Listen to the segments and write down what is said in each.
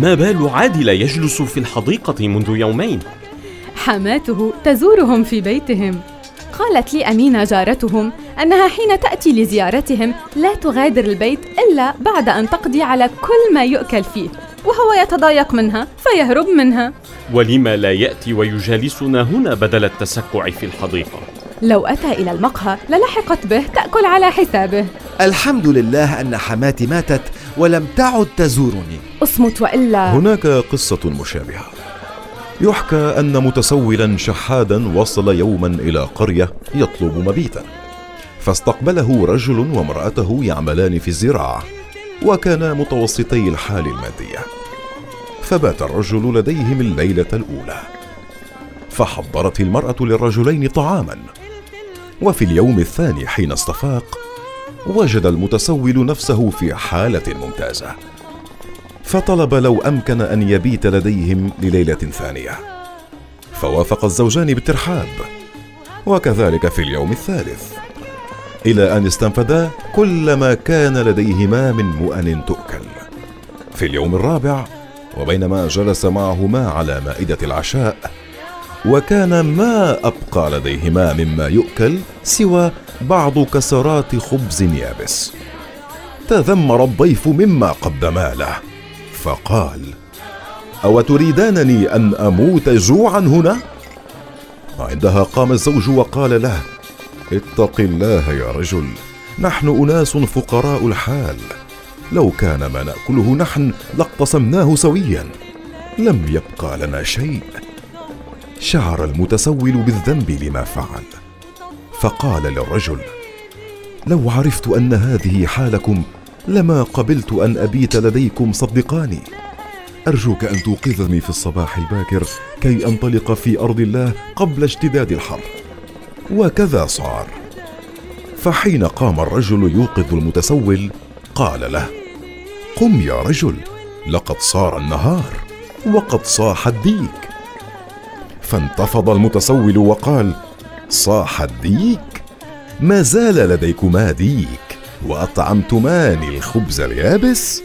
ما بال عادل يجلس في الحديقة منذ يومين. حماته تزورهم في بيتهم. قالت لي أمينة جارتهم أنها حين تأتي لزيارتهم لا تغادر البيت إلا بعد أن تقضي على كل ما يؤكل فيه وهو يتضايق منها فيهرب منها. ولما لا يأتي ويجالسنا هنا بدل التسكع في الحديقة. لو أتى إلى المقهى للحقت به تأكل على حسابه. الحمد لله أن حماتي ماتت ولم تعد تزورني. أصمت وإلا. هناك قصة مشابهة. يحكى أن متسولا شحادا وصل يوما إلى قرية يطلب مبيتا. فاستقبله رجل وامرأته يعملان في الزراعة وكانا متوسطي الحال المادية. فبات الرجل لديهم الليلة الأولى. فحضرت المرأة للرجلين طعاما. وفي اليوم الثاني حين استفاق وجد المتسول نفسه في حالة ممتازة. فطلب لو أمكن أن يبيت لديهم لليلة ثانية فوافق الزوجان بالترحاب. وكذلك في اليوم الثالث. إلى أن استنفدا كل ما كان لديهما من مؤن تؤكل. في اليوم الرابع وبينما جلس معهما على مائدة العشاء وكان ما أبقى لديهما مما يؤكل سوى بعض كسرات خبز يابس. تذمر الضيف مما قدما له فقال أو تريدانني أن أموت جوعا هنا؟ عندها قام الزوج وقال له اتق الله يا رجل نحن أناس فقراء الحال. لو كان ما نأكله نحن لاقتسمناه سويا. لم يبقى لنا شيء. شعر المتسول بالذنب لما فعل. فقال للرجل لو عرفت أن هذه حالكم لما قبلت أن أبيت لديكم صدقاني. أرجوك أن توقظني في الصباح الباكر كي أنطلق في أرض الله قبل اشتداد الحر. وكذا صار. فحين قام الرجل يوقظ المتسول قال له قم يا رجل لقد صار النهار وقد صاح الديك. فانتفض المتسول وقال صاح الديك ما زال لديكما ديك واطعمتماني الخبز اليابس.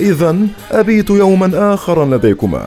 اذا أبيت يوما اخر لديكما.